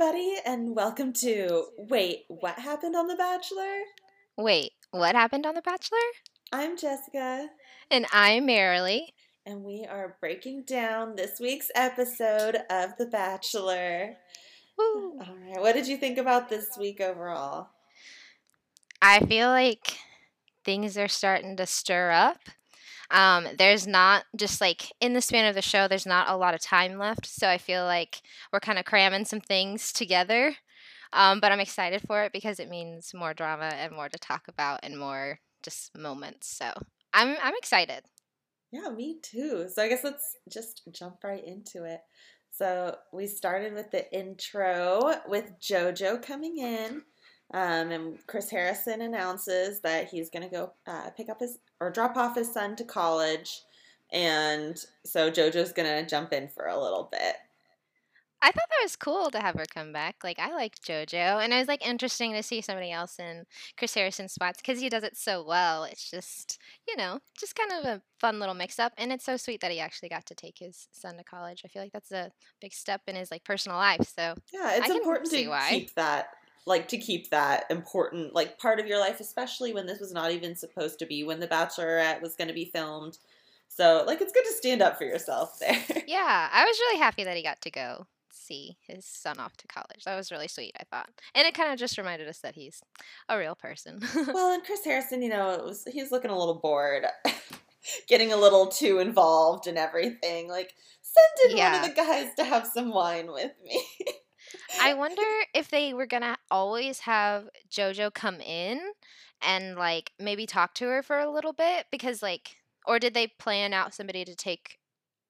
everybody, and welcome to Wait, What Happened on The Bachelor? Wait, what happened on The Bachelor? I'm Jessica, And I'm Marilee. and we are breaking down this week's episode of The Bachelor. Woo. All right, what did you think about this week overall? I feel like things are starting to stir up. Um, there's not just like in the span of the show, there's not a lot of time left. So I feel like we're kind of cramming some things together. Um, but I'm excited for it because it means more drama and more to talk about and more just moments. So I'm I'm excited. Yeah, me too. So I guess let's just jump right into it. So we started with the intro with JoJo coming in. Um, and Chris Harrison announces that he's going to go uh, pick up his or drop off his son to college. And so JoJo's going to jump in for a little bit. I thought that was cool to have her come back. Like I liked JoJo, and it was like interesting to see somebody else in Chris Harrison's spots because he does it so well. It's just you know, just kind of a fun little mix up, and it's so sweet that he actually got to take his son to college. I feel like that's a big step in his like personal life. So Yeah, it's important see to keep that like to keep that important like part of your life, especially when this was not even supposed to be when The Bachelorette was going to be filmed. So like it's good to stand up for yourself there. yeah, I was really happy that he got to go see his son off to college. That was really sweet. I thought, and it kind of just reminded us that he's a real person. well, and Chris Harrison, you know, it was he's looking a little bored, getting a little too involved in everything. Like send in one of the guys to have some wine with me. I wonder if they were gonna always have JoJo come in and like maybe talk to her for a little bit because like, or did they plan out somebody to take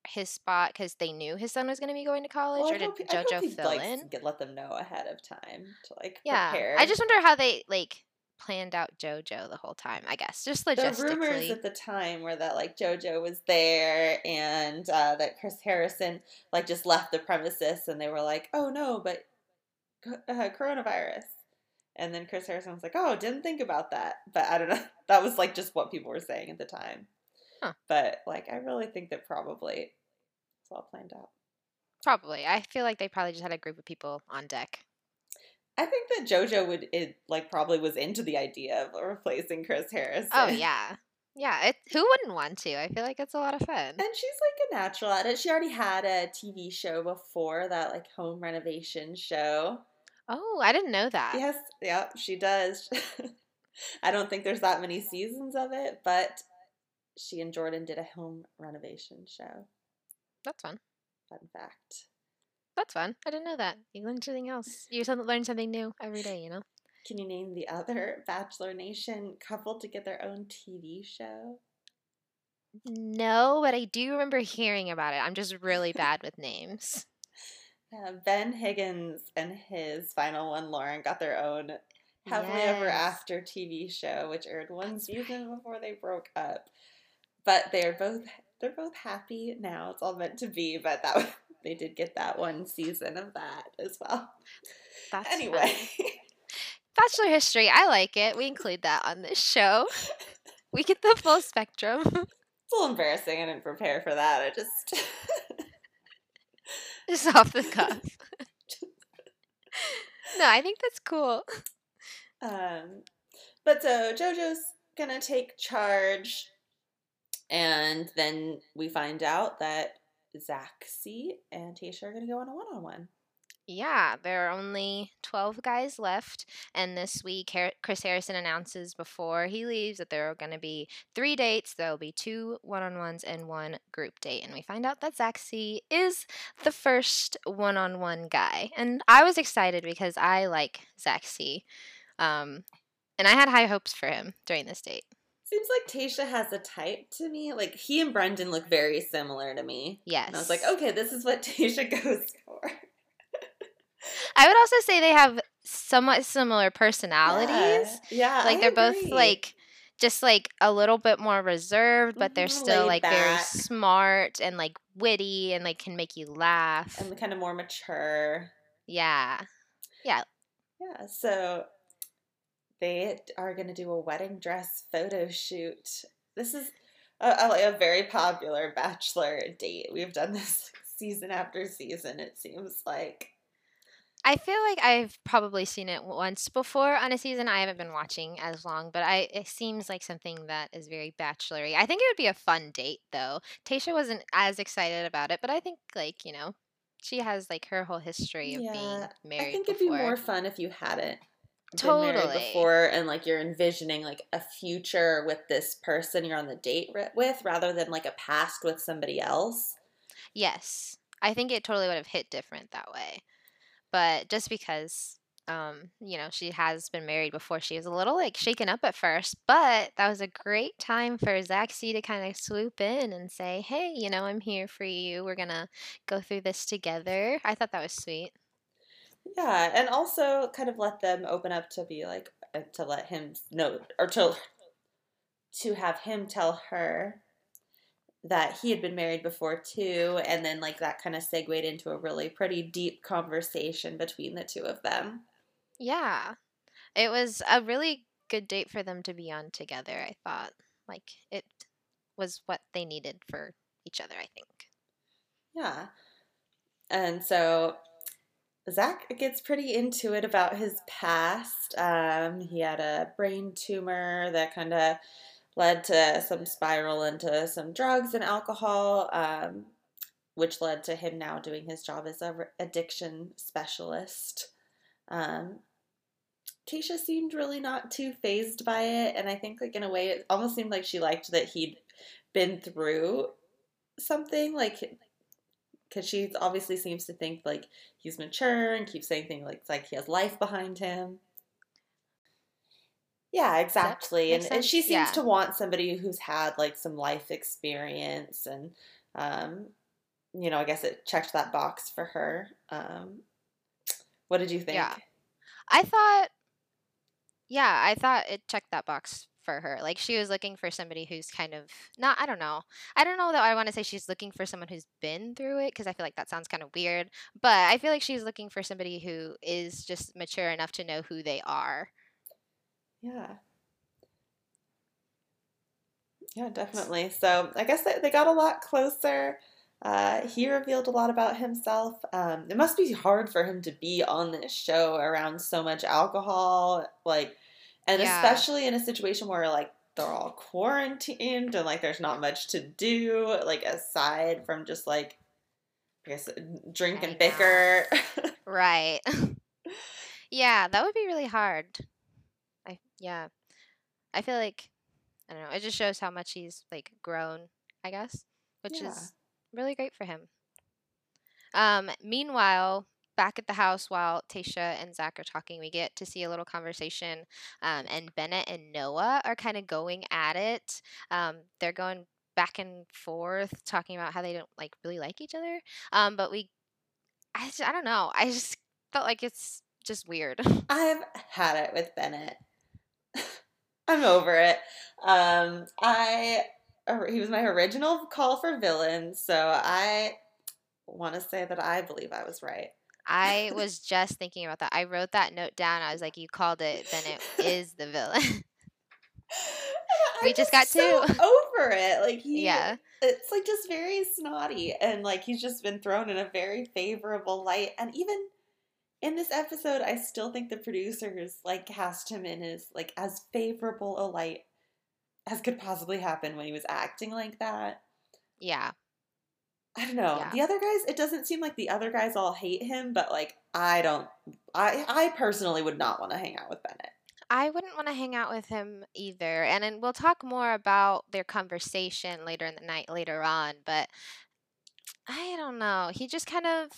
his spot because they knew his son was gonna be going to college, Well, or did hope- I hope JoJo fill like, in? Let them know ahead of time to like Yeah, prepare. I just wonder how they like planned out JoJo the whole time. I guess just logistically. the rumors at the time were that like JoJo was there and uh, that Chris Harrison like just left the premises and they were like, oh no, but uh, coronavirus. And then Chris Harrison was like, oh, didn't think about that. But I don't know. That was like just what people were saying at the time. Huh. But like, I really think that probably it's all planned out. Probably, I feel like they probably just had a group of people on deck. I think that JoJo would it like probably was into the idea of replacing Chris Harris. Oh yeah, yeah. It, who wouldn't want to? I feel like it's a lot of fun. And she's like a natural at it. She already had a TV show before that, like home renovation show. Oh, I didn't know that. Yes, yep, she does. I don't think there's that many seasons of it, but she and Jordan did a home renovation show. That's fun. Fun fact. That's fun. I didn't know that. You learn something else. You learn something new every day, you know? Can you name the other Bachelor Nation couple to get their own TV show? No, but I do remember hearing about it. I'm just really bad with names. Yeah, Ben Higgins and his final one, Lauren, got their own Happily Ever After TV show, which aired one That's season before they broke up. But they're both they're both happy now. It's all meant to be, but that was- they did get that one season of that as well. That's anyway, Bachelor history. I like it. We include that on this show. We get the full spectrum. it's a little embarrassing. I didn't prepare for that. I just just off the cuff. no, I think that's cool. Um, but so JoJo's gonna take charge, and then we find out that Zac C and Tayshia are gonna go on a one-on-one. Yeah, there are only 12 guys left. And this week, Har- Chris Harrison announces before he leaves that there are going to be three dates. There will be two one on ones and one group date. And we find out that Zac C is the first one on one guy. And I was excited because I like Zac C. Um, and I had high hopes for him during this date. Seems like Tayshia has a type to me. Like he and Brendan look very similar to me. Yes. And I was like, okay, this is what Tayshia goes for. I would also say they have somewhat similar personalities. Yeah. yeah like I they're both agree. like just like a little bit more reserved but they're Mhm, still laid like very smart and like witty and like can make you laugh and kind of more mature. Yeah. Yeah Yeah. So they are going to do a wedding dress photo shoot. This is a, a, a very popular bachelor date. We've done this season after season. It seems like. I feel like I've probably seen it once before on a season. I haven't been watching as long, but I it seems like something that is very bachelory. I think it would be a fun date though. Tayshia wasn't as excited about it, but I think like, you know, she has like her whole history of being married I think it'd before. be more fun if you hadn't Totally. before and like you're envisioning like a future with this person you're on the date with rather than like a past with somebody else. Yes. I think it totally would have hit different that way. But just because um, you know, she has been married before, she was a little like shaken up at first, but that was a great time for C to kind of swoop in and say, Hey, you know, I'm here for you. We're gonna go through this together. I thought that was sweet. Yeah, and also kind of let them open up to be like uh, to let him know or to to have him tell her that he had been married before too, and then like that kind of segued into a really pretty deep conversation between the two of them. Yeah. It was a really good date for them to be on together, I thought. Like it was what they needed for each other, I think. Yeah. And so Zac gets pretty into it about his past. Um, he had a brain tumor that kind of led to some spiral into some drugs and alcohol, um, which led to him now doing his job as a addiction specialist. Um, Tayshia seemed really not too phased by it, and I think, like in a way, it almost seemed like she liked that he'd been through something, like because she obviously seems to think like he's mature and keeps saying things like like he has life behind him. Yeah, exactly. And, and she seems Yeah. to want somebody who's had like some life experience and um you know, I guess it checked that box for her. Um what did you think? Yeah. I thought, yeah, I thought it checked that box for her. Like she was looking for somebody who's kind of not. I don't know. I don't know that I want to say she's looking for someone who's been through it because I feel like that sounds kind of weird. But I feel like she's looking for somebody who is just mature enough to know who they are. Yeah. Yeah, definitely. So I guess they, they got a lot closer. Uh, he revealed a lot about himself. Um, it must be hard for him to be on this show around so much alcohol, like, and Yeah. especially in a situation where like they're all quarantined and like there's not much to do, like aside from just like, I guess drink and bicker. Right. yeah, that would be really hard. I yeah. I feel like I don't know. It just shows how much he's like grown, I guess, which Yeah. is really great for him. Um, meanwhile, back at the house while Tayshia and Zac are talking, we get to see a little conversation. Um, and Bennett and Noah are kind of going at it. Um, they're going back and forth, talking about how they don't like really like each other. Um, but we, I, I don't know. I just felt like it's just weird. I've had it with Bennett. I'm over it. Um, I he was my original call for villain, so I want to say that I believe I was right. I was just thinking about that. I wrote that note down. I was like, "You called it. then it is the villain." We just got so over it. Like he, yeah, it's like just very snotty, and like he's just been thrown in a very favorable light. And even in this episode, I still think the producers like cast him in as like as favorable a light as could possibly happen when he was acting like that. yeah. I don't know. Yeah. The other guys, it doesn't seem like the other guys all hate him, but like I don't I I personally would not want to hang out with Bennett. I wouldn't want to hang out with him either. And then we'll talk more about their conversation later in the night, later on. But I don't know. He just kind of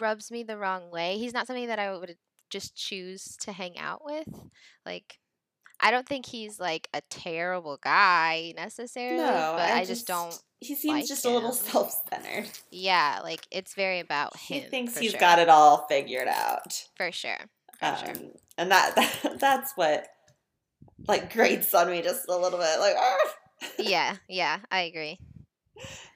rubs me the wrong way. He's not something that I would just choose to hang out with. Like, I don't think he's like a terrible guy necessarily, No, but I, just don't. He seems like just a little self-centered. Yeah, like it's very about him. He thinks he's sure. got it all figured out. for sure. For Um, sure. and that, that that's what like grates on me just a little bit. Like, "Argh." Yeah, yeah, I agree.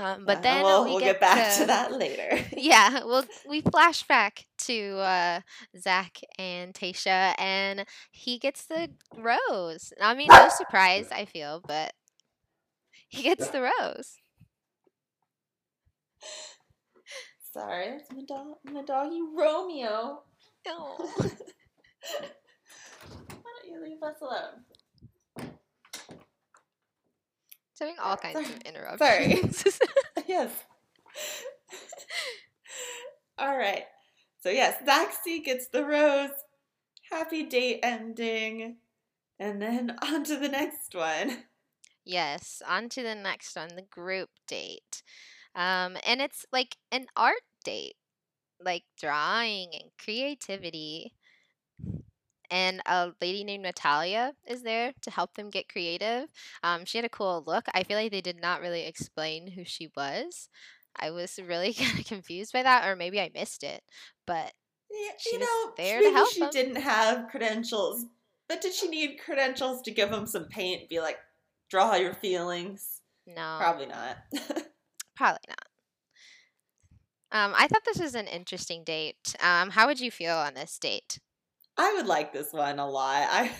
Um, but and then we'll, we we'll get, get back to that later. yeah, well, we flash back to uh, Zac and Tayshia, and he gets the rose. I mean, no surprise, I feel, but he gets the rose. Sorry, that's my dog, my doggy Romeo. No. Why don't you leave us alone? Doing all kinds of interruptions. Sorry. yes. All right. So yes, Zac C gets the rose. Happy date ending. And then on to the next one. Yes, on to the next one, the group date. Um, and it's like an art date, like drawing and creativity. And a lady named Natalia is there to help them get creative. Um, she had a cool look. I feel like they did not really explain who she was. I was really kind of confused by that, or maybe I missed it. But Yeah, She you was know, there to maybe help she them. didn't have credentials, but did she need credentials to give them some paint? Be like, draw your feelings? no, Probably not. Probably not. Um, I thought this was an interesting date. Um, how would you feel on this date? I would like this one a lot. I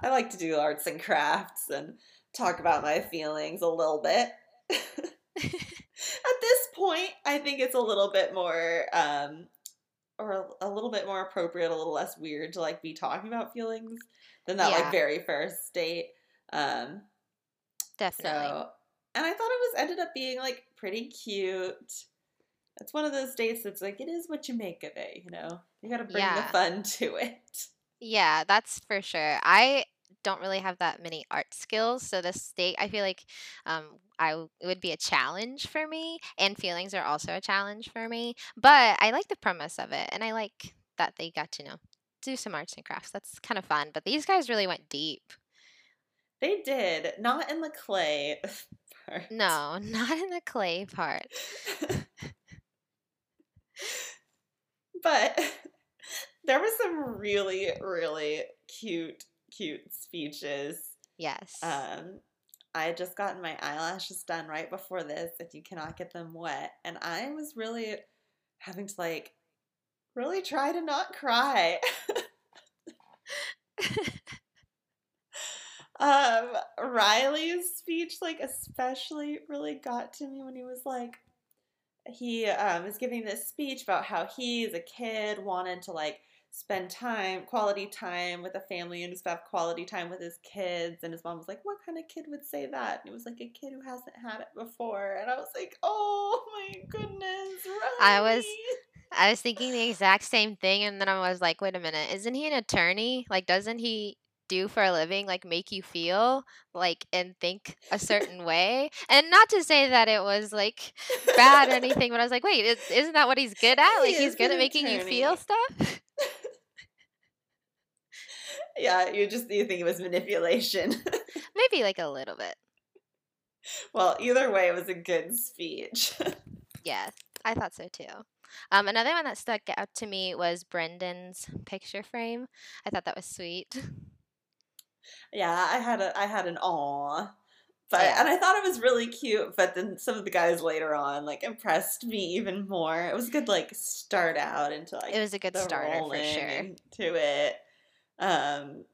I like to do arts and crafts and talk about my feelings a little bit. At this point, I think it's a little bit more um or a little bit more appropriate, a little less weird to like be talking about feelings than that Yeah. like very first date. Um Definitely. so and I thought it was ended up being like pretty cute. It's one of those dates that's like it is what you make of it, you know. You got to bring the fun to it. Yeah, that's for sure. I don't really have that many art skills, so this date I feel like um, I w- it would be a challenge for me, and feelings are also a challenge for me. But I like the premise of it, and I like that they got to know do some arts and crafts. That's kind of fun. But these guys really went deep. They did, not in the clay part. No, not in the clay part. but there were some really, really cute, cute speeches. Yes. Um, I had just gotten my eyelashes done right before this, if you cannot get them wet, and I was really having to like really try to not cry. um, Riley's speech, like, especially really got to me when he was like, he um, was giving this speech about how he, as a kid, wanted to like spend time, quality time with a family and stuff, quality time with his kids. And his mom was like, What kind of kid would say that? And it was like a kid who hasn't had it before. And I was like, Oh my goodness. I was- I was thinking the exact same thing, and then I was like, wait a minute, isn't he an attorney? Like, doesn't he do for a living, like, make you feel like and think a certain way? And not to say that it was like bad or anything, but I was like, wait, is, isn't that what he's good at? He Like, he's good at making you feel stuff? Yeah, you just you think it was manipulation. Maybe like a little bit. well, either way, it was a good speech. Yeah, I thought so too. Um, another one that stuck out to me was Brendan's picture frame. I thought that was sweet. Yeah, I had a I had an awe. But Yeah. and I thought it was really cute, but then some of the guys later on like impressed me even more. It was a good like start out into like It was a good starter for sure. into it. Um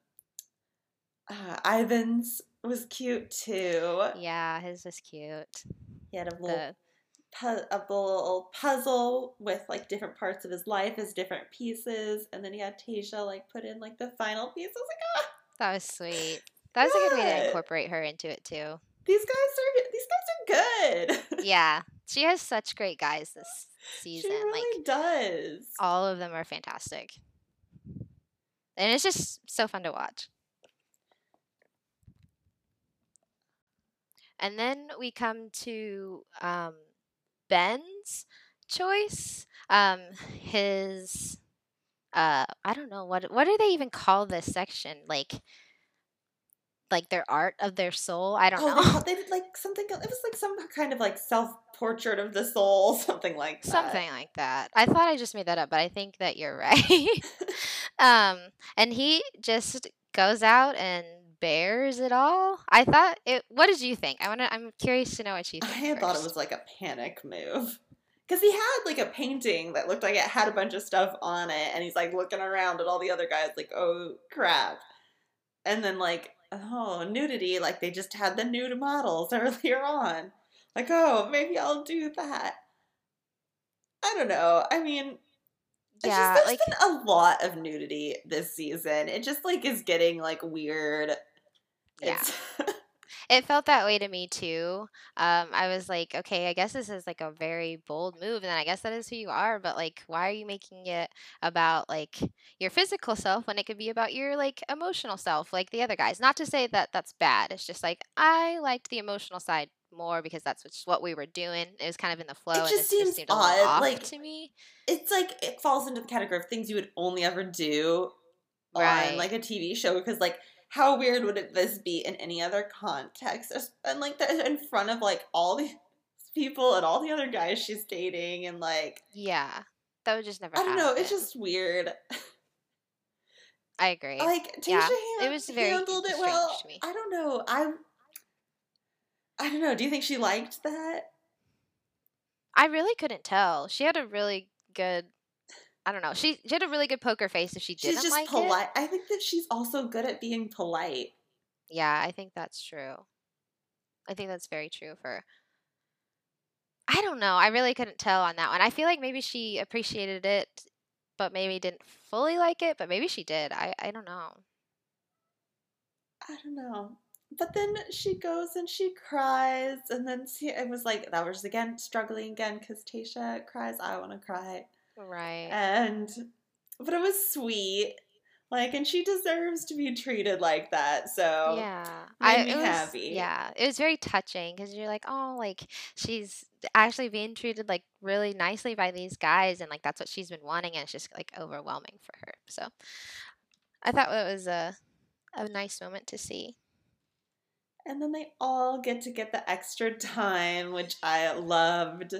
uh, Ivan's was cute too. Yeah, his was cute. He had a little The pu- a little puzzle with like different parts of his life as different pieces, and then he had Tayshia like put in like the final piece. I was like, That was sweet. That was a good way to incorporate her into it too. these guys are these guys are good. Yeah, she has such great guys this season. she really like does. all of them are fantastic, and it's just so fun to watch. And then we come to um, Ben's choice. Um, his uh, I don't know what what do they even call this section? Like, like their art of their soul. I don't Oh, know. they, did like something. It was like some kind of like self portrait of the soul, something like that. Something like that. I thought I just made that up, but I think that you're right. um, and he just goes out and bears it all. I thought it. What did you think? I want to. I'm curious to know what you I think. had thought it was like a panic move. Because he had like a painting that looked like it had a bunch of stuff on it, and he's like looking around at all the other guys, like, oh crap. And then, like, oh, nudity, like they just had the nude models earlier on. Like, oh, maybe I'll do that. I don't know. I mean, Yeah, just, like there's been a lot of nudity this season. It just like is getting like weird. yeah. It's It felt that way to me too. Um, I was like, okay, I guess this is like a very bold move, and then I guess that is who you are. But like, why are you making it about like your physical self when it could be about your like emotional self, like the other guys? Not to say that that's bad. It's just like I liked the emotional side more because that's what we were doing. It was kind of in the flow, it and just just seems a odd. Like to me. it's like it falls into the category of things you would only ever do on like a TV show because like how weird would it this be in any other context and like they're in front of like all these people and all the other guys she's dating and like Yeah, that would just never. I don't know it's just weird I agree. like Tayshia Yeah, han- it was very handled it well. I don't know I I don't know do you think she liked that I really couldn't tell. She had a really good. I don't know. She she had a really good poker face if she didn't just like it. polite I think that she's also good at being polite Yeah, I think that's true. I think that's very true for. I don't know. I really couldn't tell on that one. I feel like maybe she appreciated it, but maybe didn't fully like it. But maybe she did. I I don't know. I don't know. But then she goes and she cries, and then she, it was like that was again struggling again because Tayshia cries. I want to cry, Right. and but it was sweet, like, and she deserves to be treated like that. So yeah, I was happy. yeah, it was very touching because you're like, oh, like she's actually being treated like really nicely by these guys, and like that's what she's been wanting, and it's just like overwhelming for her. So I thought it was a a nice moment to see. and then they all get to get the extra time, which I loved.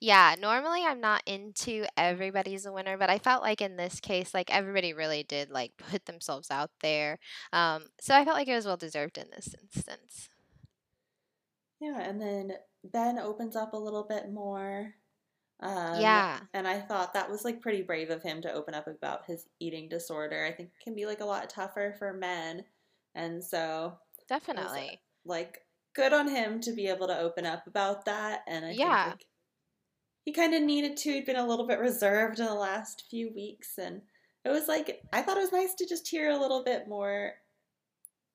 Yeah, normally I'm not into everybody's a winner, but I felt like in this case, like everybody really did like put themselves out there. Um, so I felt like it was well deserved in this instance. Yeah, and then Ben opens up a little bit more. Um, Yeah. And I thought that was like pretty brave of him to open up about his eating disorder. I think it can be like a lot tougher for men. And so, Definitely. like, good on him to be able to open up about that. And I Yeah. think like, he kind of needed to. He'd been a little bit reserved in the last few weeks. And it was like, I thought it was nice to just hear a little bit more,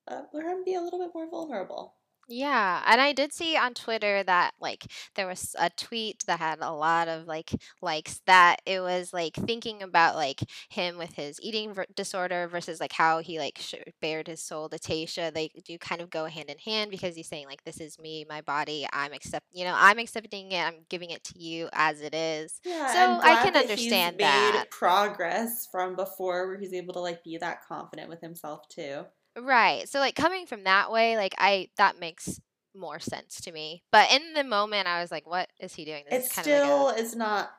uh, him be a little bit more vulnerable. Yeah, and I did see on Twitter that like there was a tweet that had a lot of like likes that it was like thinking about like him with his eating ver- disorder versus like how he like sh- bared his soul to Tayshia. They do kind of go hand in hand because he's saying like this is me, my body. I'm accept, you know, I'm accepting it. I'm giving it to you as it is. Yeah, So, I can that he's understand made that. progress from before, where he's able to like be that confident with himself too. Right. So like coming from that way, like I that makes more sense to me. But in the moment, I was like, "What is he doing?" It is kind of like a- still is not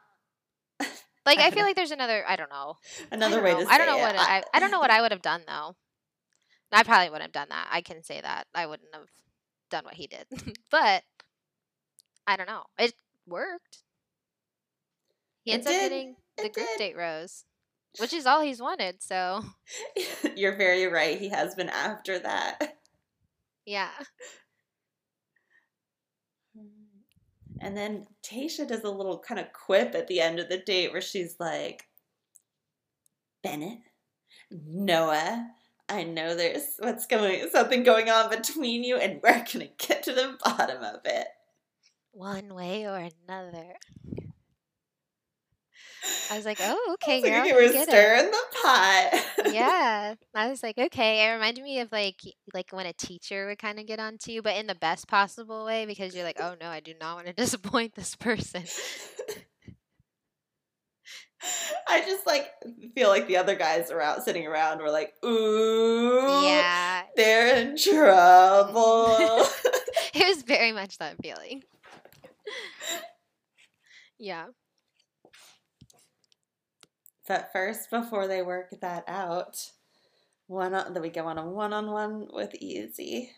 Like I I feel like there's another. I don't know. Another don't way know. to say I don't know it. what I. I don't know what I would have done though. I probably wouldn't have done that. I can say that I wouldn't have done what he did. but I don't know. It worked. He It ends up did. getting the It group did. date rose, which is all he's wanted. So You're very right. He has been after that. yeah, And then Tayshia does a little kind of quip at the end of the date where she's like, Bennett, Noah, I know there's what's going something going on between you, and we're gonna get to the bottom of it. one way or another. I was like, oh, okay, like, girl, you we're it. stirring the pot. yeah i was like okay it reminded me of like like when a teacher would kind of get on to you but in the best possible way because you're like oh no i do not want to disappoint this person I just like feel like the other guys around sitting around were like, ooh, yeah they're in trouble. it was very much that feeling yeah but first, before they work that out, one on, we go on a one-on-one with Eazy.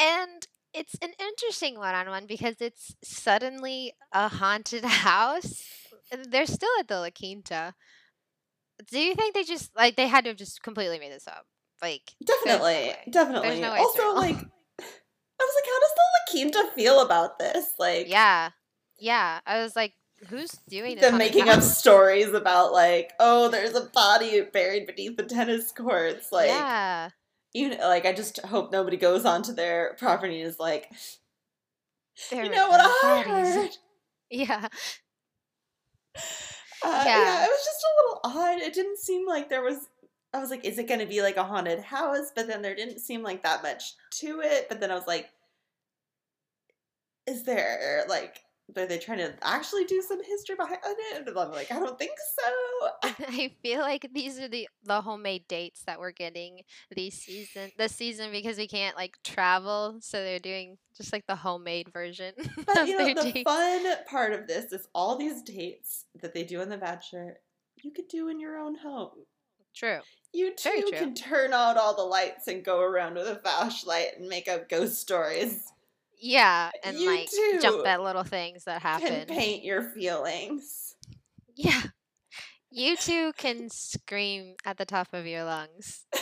and it's an interesting one-on-one because it's suddenly a haunted house they're still at the la quinta do you think they just like they had to have just completely made this up like there's no Definitely, way. definitely. no also, through. like, I was like, how does the La Quinta feel about this? Like, Yeah. Yeah, I was like, who's doing? Them making up stories about like, oh, there's a body buried beneath the tennis courts. Like, yeah, you know, like I just hope nobody goes onto their property and is like, there you know what I bodies. heard? Yeah, Uh, yeah. Yeah. it was just a little odd. It didn't seem like there was. I was like, is it going to be like a haunted house? But then there didn't seem like that much to it. But then I was like, is there like, are they trying to actually do some history behind it? And I'm like, I don't think so. I feel like these are the the homemade dates that we're getting these season this season because we can't like travel, so they're doing just like the homemade version But you know, the dates. fun part of this is all these dates that they do in the Bachelor, you could do in your own home. True. You too true. can turn out all the lights and go around with a flashlight and make up ghost stories. Yeah, and You like jump at little things that happen. Can paint your feelings. Yeah. You too can scream at the top of your lungs.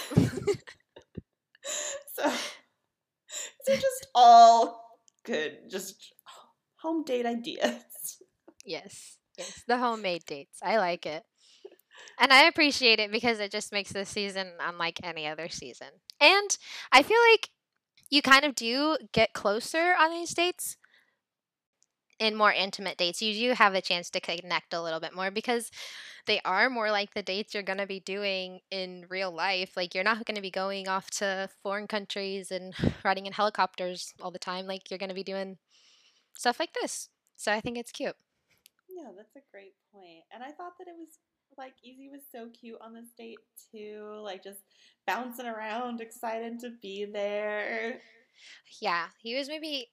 So just all good, just home date ideas. Yes. Yes. The homemade dates. I like it. And I appreciate it because it just makes this season unlike any other season. And I feel like you kind of do get closer on these dates in more intimate dates. You do have a chance to connect a little bit more because they are more like the dates you're going to be doing in real life. Like you're not going to be going off to foreign countries and riding in helicopters all the time. Like you're going to be doing stuff like this. So I think it's cute. Yeah, that's a great point. And I thought that it was like Eazy was so cute on this date too, like just bouncing around, excited to be there. Yeah, he was maybe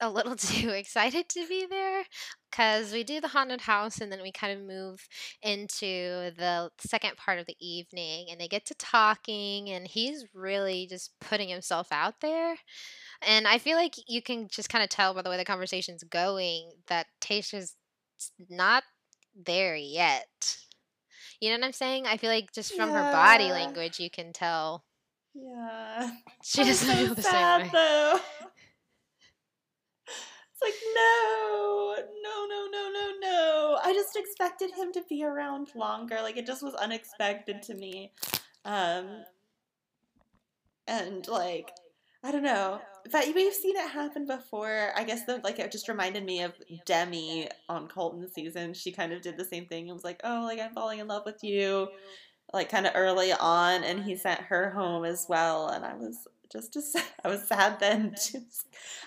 a little too excited to be there because we do the haunted house and then we kind of move into the second part of the evening and they get to talking and he's really just putting himself out there. And I feel like you can just kind of tell by the way the conversation's going that Tayshia's not there yet. You know what I'm saying? I feel like just from her body language, you can tell Yeah. she I'm doesn't so feel the sad, same way. though. It's like no, no, no, no, no, no. I just expected him to be around longer. Like it just was unexpected to me. Um, and like I don't know, but we've seen it happen before. I guess the like it just reminded me of Demi on Colton season. She kind of did the same thing. It was like, oh, like I'm falling in love with you, like kind of early on, and he sent her home as well. And I was just as I was sad then.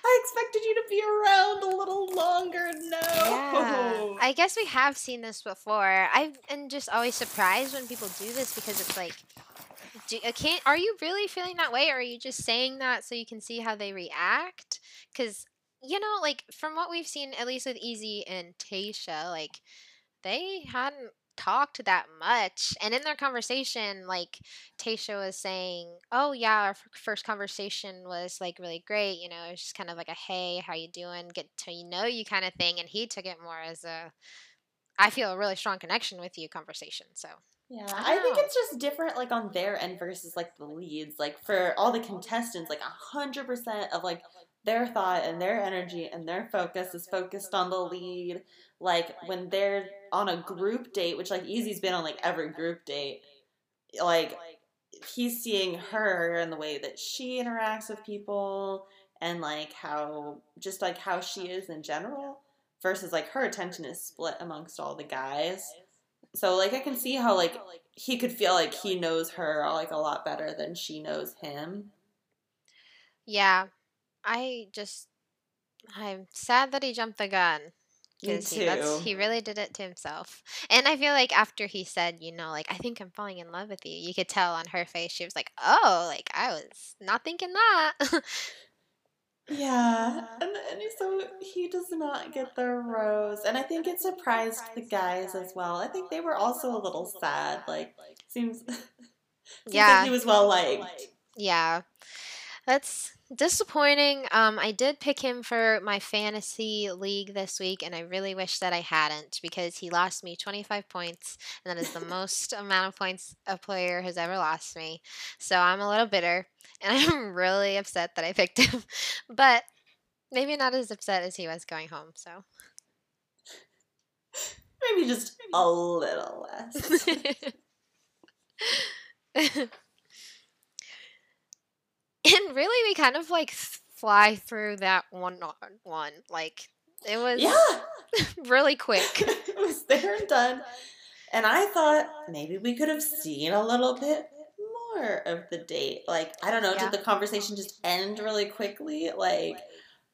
I expected you to be around a little longer. No. Yeah, I guess we have seen this before. I am just always surprised when people do this because it's like, do, can't are you really feeling that way, or are you just saying that so you can see how they react? Because you know, like from what we've seen, at least with Eazy and Tayshia, like they hadn't talked that much, and in their conversation, like Tayshia was saying, "Oh yeah, our f- first conversation was like really great. You know, it was just kind of like a hey, how you doing, get to know you kind of thing." And he took it more as a, I feel a really strong connection with you conversation. So Yeah, I I think it's just different, like on their end versus like the leads. Like for all the contestants, like a hundred percent of like their thought and their energy and their focus is focused on the lead. Like when they're on a group date, which like Eazy's been on like every group date, like he's seeing her and the way that she interacts with people and like how just like how she is in general versus like her attention is split amongst all the guys. So like I can see how like he could feel like he knows her like a lot better than she knows him. yeah, I just I'm sad that he jumped the gun. Because he, he really did it to himself. And I feel like after he said, you know, like, I think I'm falling in love with you, you could tell on her face, she was like, oh, like, I was not thinking that. Yeah, and, and so he does not get the rose, and I think it surprised the guys as well. I think they were also a little sad. Like seems, seems Yeah. like he was well liked. yeah. That's disappointing. Um, I did pick him for my fantasy league this week, and I really wish that I hadn't because he lost me 25 points, and that is the most amount of points a player has ever lost me. So I'm a little bitter, and I'm really upset that I picked him. But maybe not as upset as he was going home. So Maybe just a little less. And really, we kind of like fly through that one on one. Like it was yeah, really quick. it was there and done. And I thought maybe we could have seen a little bit more of the date. Like, I don't know, Yeah. did the conversation just end really quickly? Like,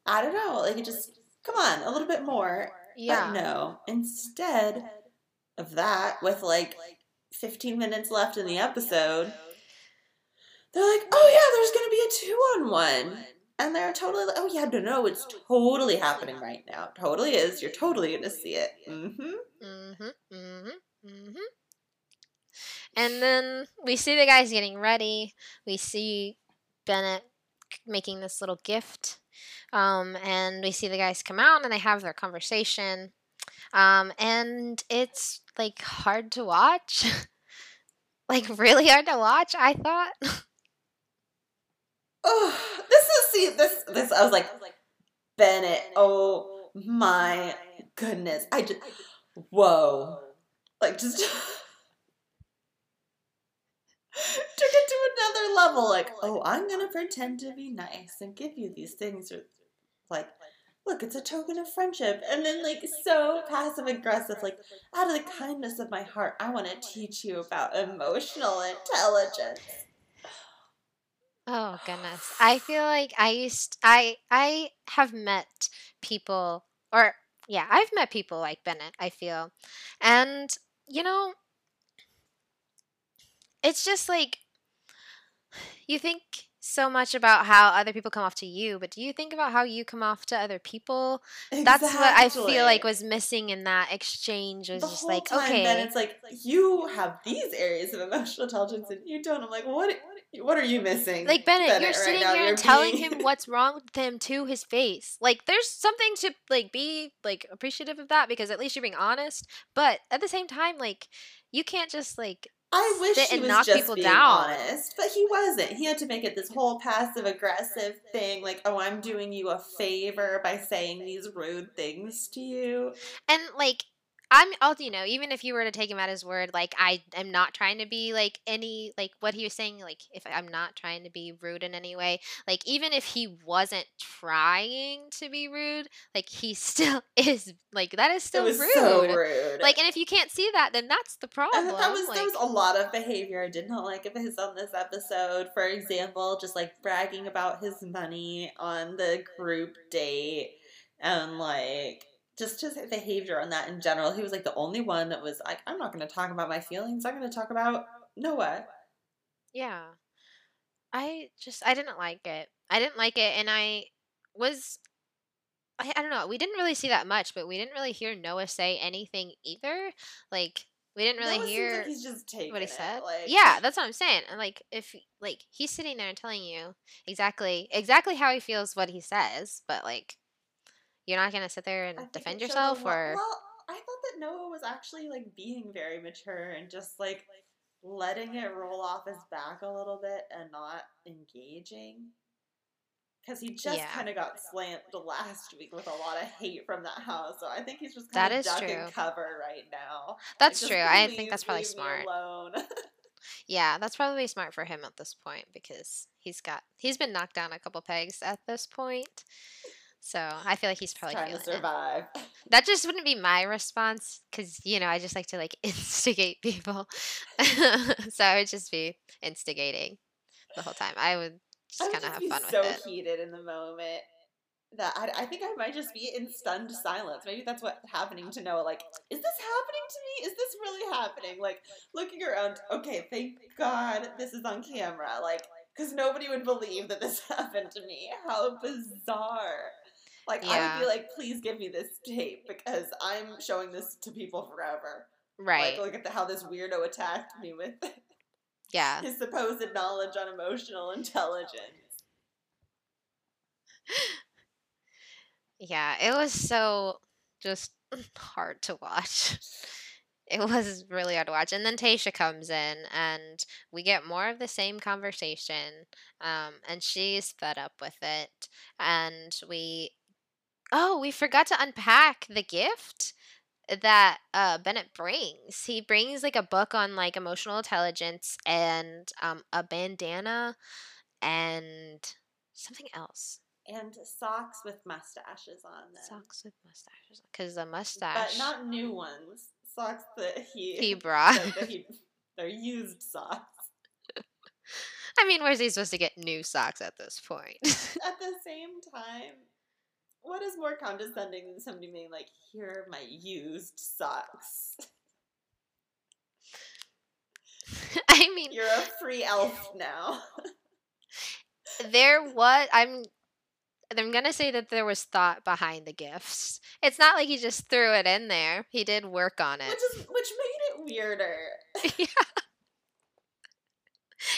I don't know. Like, it just, come on, a little bit more. Yeah. But no, instead of that, with like 15 minutes left in the episode, they're like, oh yeah, there's to be a two on one. And they're totally like, oh yeah, no, no, it's totally happening right now. Totally is. You're totally to see it. Mm-hmm. Mm-hmm. Mm-hmm. Mm-hmm. And then we see the guys getting ready. We see Bennett making this little gift. Um, and we see the guys come out and they have their conversation. Um, and it's like hard to watch. like really hard to watch, I thought. Oh, this is see this this. I was like, Bennett. Oh my goodness! I just whoa, like just took it to another level. Like, oh, I'm gonna pretend to be nice and give you these things. Or like, look, it's a token of friendship, and then like so passive aggressive. Like, out of the kindness of my heart, I want to teach you about emotional intelligence. Oh goodness. I feel like I used I I have met people or yeah, I've met people like Bennett, I feel. And you know, it's just like you think so much about how other people come off to you, but do you think about how you come off to other people? Exactly. That's what I feel like was missing in that exchange was the just like, time, okay. then it's like you have these areas of emotional intelligence and you don't. I'm like, what? What are you missing? Like Bennett, you're right sitting here You're telling being- him what's wrong with him to his face. Like there's something to like be like appreciative of that because at least you're being honest. But at the same time, like you can't just like I wish sit he and was knock just people being down. honest, but he wasn't. He had to make it this whole passive aggressive thing, like, "Oh, I'm doing you a favor by saying these rude things to you." and like I'm also you know even if you were to take him at his word, like I am not trying to be like any like what he was saying. Like if I'm not trying to be rude in any way, like even if he wasn't trying to be rude, like he still is. Like that is still rude. so rude. Like, and if you can't see that, then that's the problem. that was like, there was a lot of behavior I did not like of his on this episode. For example, just like bragging about his money on the group date and like just his behavior on that in general. He was like the only one that was like, I'm not gonna talk about my feelings, I'm gonna talk about Noah. yeah. I just I didn't like it. I didn't like it, and I was. I, I don't know. We didn't really see that much, but we didn't really hear Noah say anything either. Like we didn't really Noah hear like he's just taking what he it, said. Like, yeah, that's what I'm saying. And like if like he's sitting there and telling you exactly exactly how he feels what he says, but like you're not gonna sit there and defend it showed a yourself or well, I thought that Noah was actually like being very mature and just like letting it roll off his back a little bit and not engaging. Because he just Yeah. kind of got slammed last week with a lot of hate from that house, so I think he's just That kind of is duck true. cover right now. that's Like, true. I think that's probably smart. Yeah, that's probably smart for him at this point because he's got he's been knocked down a couple pegs at this point. So I feel like he's probably trying to feeling it. survive. That just wouldn't be my response because you know I just like to like instigate people. so I would just be instigating the whole time. I would just kind of have fun so with it. So heated in the moment that I, I think I might just be in stunned silence. Maybe that's what's happening to Noah. Like, is this happening to me? Is this really happening? Like, looking around. Okay, thank God this is on camera. Like, because nobody would believe that this happened to me. How bizarre. Like, I would be like, please give me this tape because I'm showing this to people forever. Right? Like, look at the, how this weirdo attacked me with yeah. his supposed knowledge on emotional intelligence. Yeah. It was so just hard to watch. It was really hard to watch. And then Tayshia comes in and we get more of the same conversation. Um, and she's fed up with it. And we oh, we forgot to unpack the gift. that uh, Bennett brings. He brings like a book on like emotional intelligence and um, a bandana and something else. And socks with mustaches on them. Socks with mustaches. Because the mustache. But not new ones. Socks that he he brought. that, that he, they're used socks. I mean, where's he supposed to get new socks at this point? At the same time, what is more condescending than somebody being like, "Here are my used socks." I mean, You're a free elf now. there was I'm I'm gonna say that there was thought behind the gifts. It's not like he just threw it in there. He did work on it. which is which made it weirder. yeah.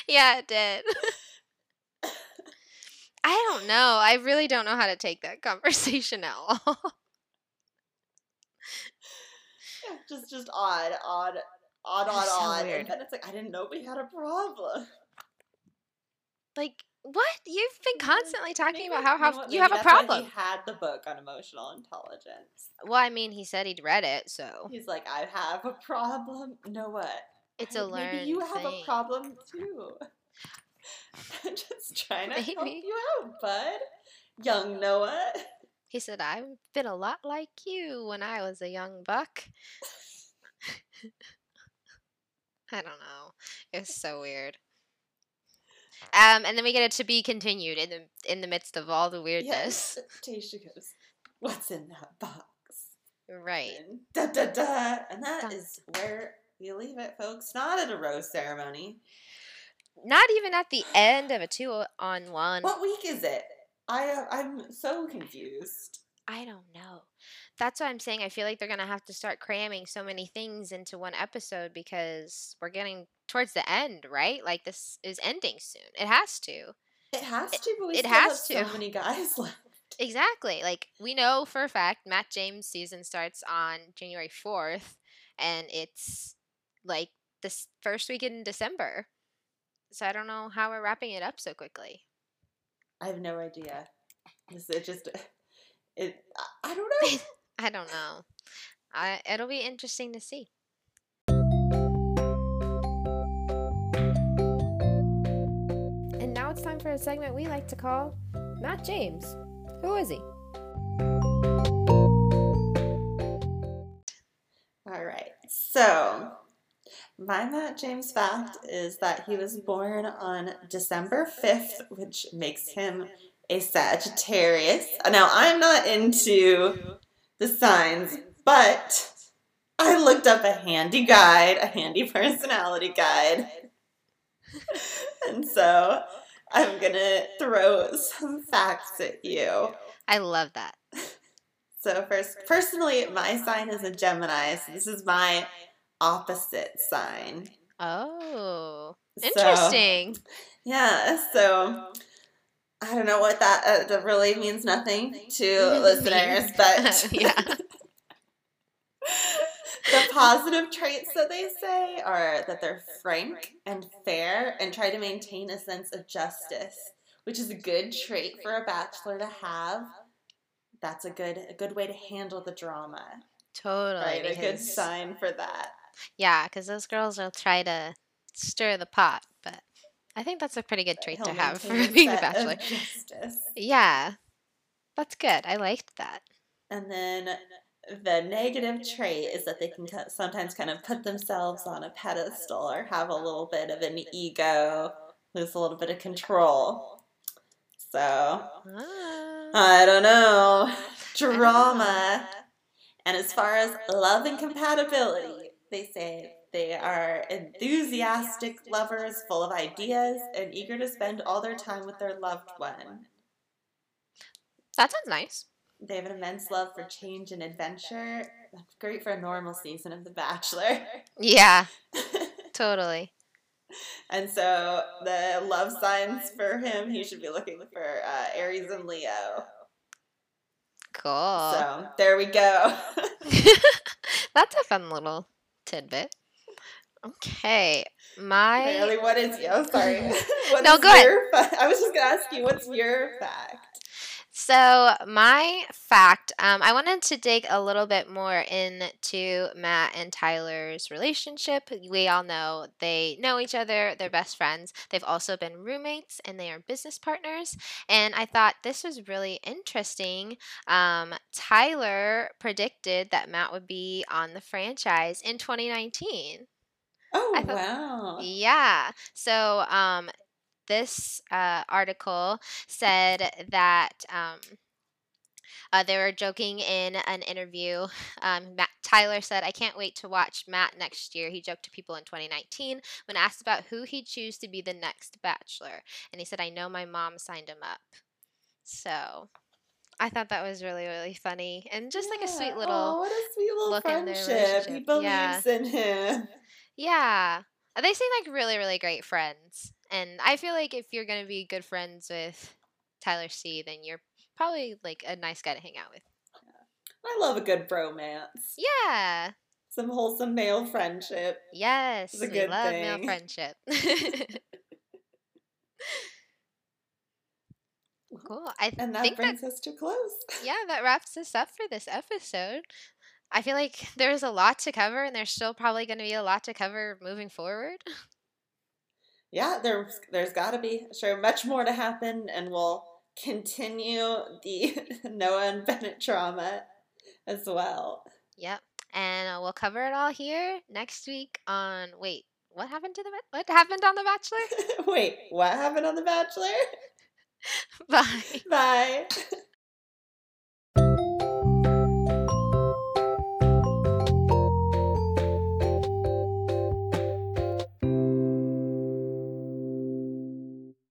yeah, it did. I don't know. I really don't know how to take that conversation at all. Yeah, just just odd, odd, odd, odd, So odd. weird. And then it's like I didn't know we had a problem. like, what? You've been mm-hmm. constantly talking Maybe- about how, you know how what, you have a problem. He had the book on emotional intelligence. Well, I mean, he said he'd read it, so He's like, I have a problem. Know what? it's a learned Maybe you have thing. a problem too. I'm just trying to help you out, bud. Young Noah. He said, I've been a lot like you when I was a young buck. I don't know. It's so weird. Um, and then we get it to be continued in the in the midst of all the weirdness. Yes. Tayshia goes, What's in that box? Right. And da da da. And that Dun. is where we leave it, folks. Not at a rose ceremony. Not even at the end of a two on one. What week is it? I uh, I'm so confused. I don't know. That's what I'm saying. I feel like they're gonna have to start cramming so many things into one episode because we're getting towards the end, right? Like this is ending soon. It has to. It has to, but we it still has have to. so many guys left. Exactly. Like we know for a fact Matt James season starts on January 4th and it's like this first week in December. So I don't know how we're wrapping it up so quickly. I have no idea. This it just it. I- I don't know. I don't know. I, it'll be interesting to see. And now it's time for a segment we like to call Matt James. Who is he? All right. So, my Matt James fact is that he was born on December 5th, which makes him a Sagittarius. Now, I'm not into the signs, but I looked up a handy guide, a handy personality guide. and so, I'm going to throw some facts at you. I love that. So first, personally, my sign is a Gemini. So this is my opposite sign. Oh, So, interesting. yeah. So I don't know what that, uh, that really means. Nothing to listeners, but yeah. the positive traits that they say are that they're frank and fair and try to maintain a sense of justice, which is a good trait for a bachelor to have. That's a good a good way to handle the drama. Totally. Right, a good sign for that. Yeah, because those girls will try to stir the pot, but I think that's a pretty good trait to have for being a bachelor. Justice. Yeah, that's good. I liked that. And then the negative trait is that they can sometimes kind of put themselves on a pedestal or have a little bit of an ego, lose a little bit of control. So, Ah. I don't know. Drama. And as far as love and compatibility, they say they are enthusiastic lovers full of ideas and eager to spend all their time with their loved one. That sounds nice. They have an immense love for change and adventure. That's great for a normal season of The Bachelor. Yeah, totally. and so the love signs for him, he should be looking for uh, Aries and Leo. Cool. So there we go. that's a fun little tidbit. Okay, my Bailey, what is yo? Sorry. No, go ahead. your fa- I was just gonna ask you, what's your fact? So, my fact, um, I wanted to dig a little bit more into Matt and Tyler's relationship. We all know they know each other, they're best friends. They've also been roommates and they are business partners. And I thought this was really interesting. Um, Tyler predicted that Matt would be on the franchise in 2019. Oh, thought, wow. Yeah. So, um, this uh, article said that um, uh, they were joking in an interview. Um, Matt, Tyler said, I can't wait to watch Matt next year. He joked to people in 2019 when asked about who he'd choose to be the next bachelor. And he said, I know my mom signed him up. So I thought that was really, really funny and just yeah. like a sweet little, oh, what a sweet little friendship. He believes yeah. in him. Yeah. They seem like really, really great friends. And I feel like if you're going to be good friends with Tyler C, then you're probably like a nice guy to hang out with. I love a good bromance. Yeah. Some wholesome male friendship. Yes. It's a good love thing. male friendship. cool. I and that brings that, us to close. Yeah, that wraps us up for this episode. I feel like there's a lot to cover, and there's still probably going to be a lot to cover moving forward. Yeah, there's there's got to be sure much more to happen, and we'll continue the Noah and Bennett drama as well. Yep, and uh, we'll cover it all here next week on. Wait, what happened to the what happened on the Bachelor? Wait, what happened on the Bachelor? Bye. Bye.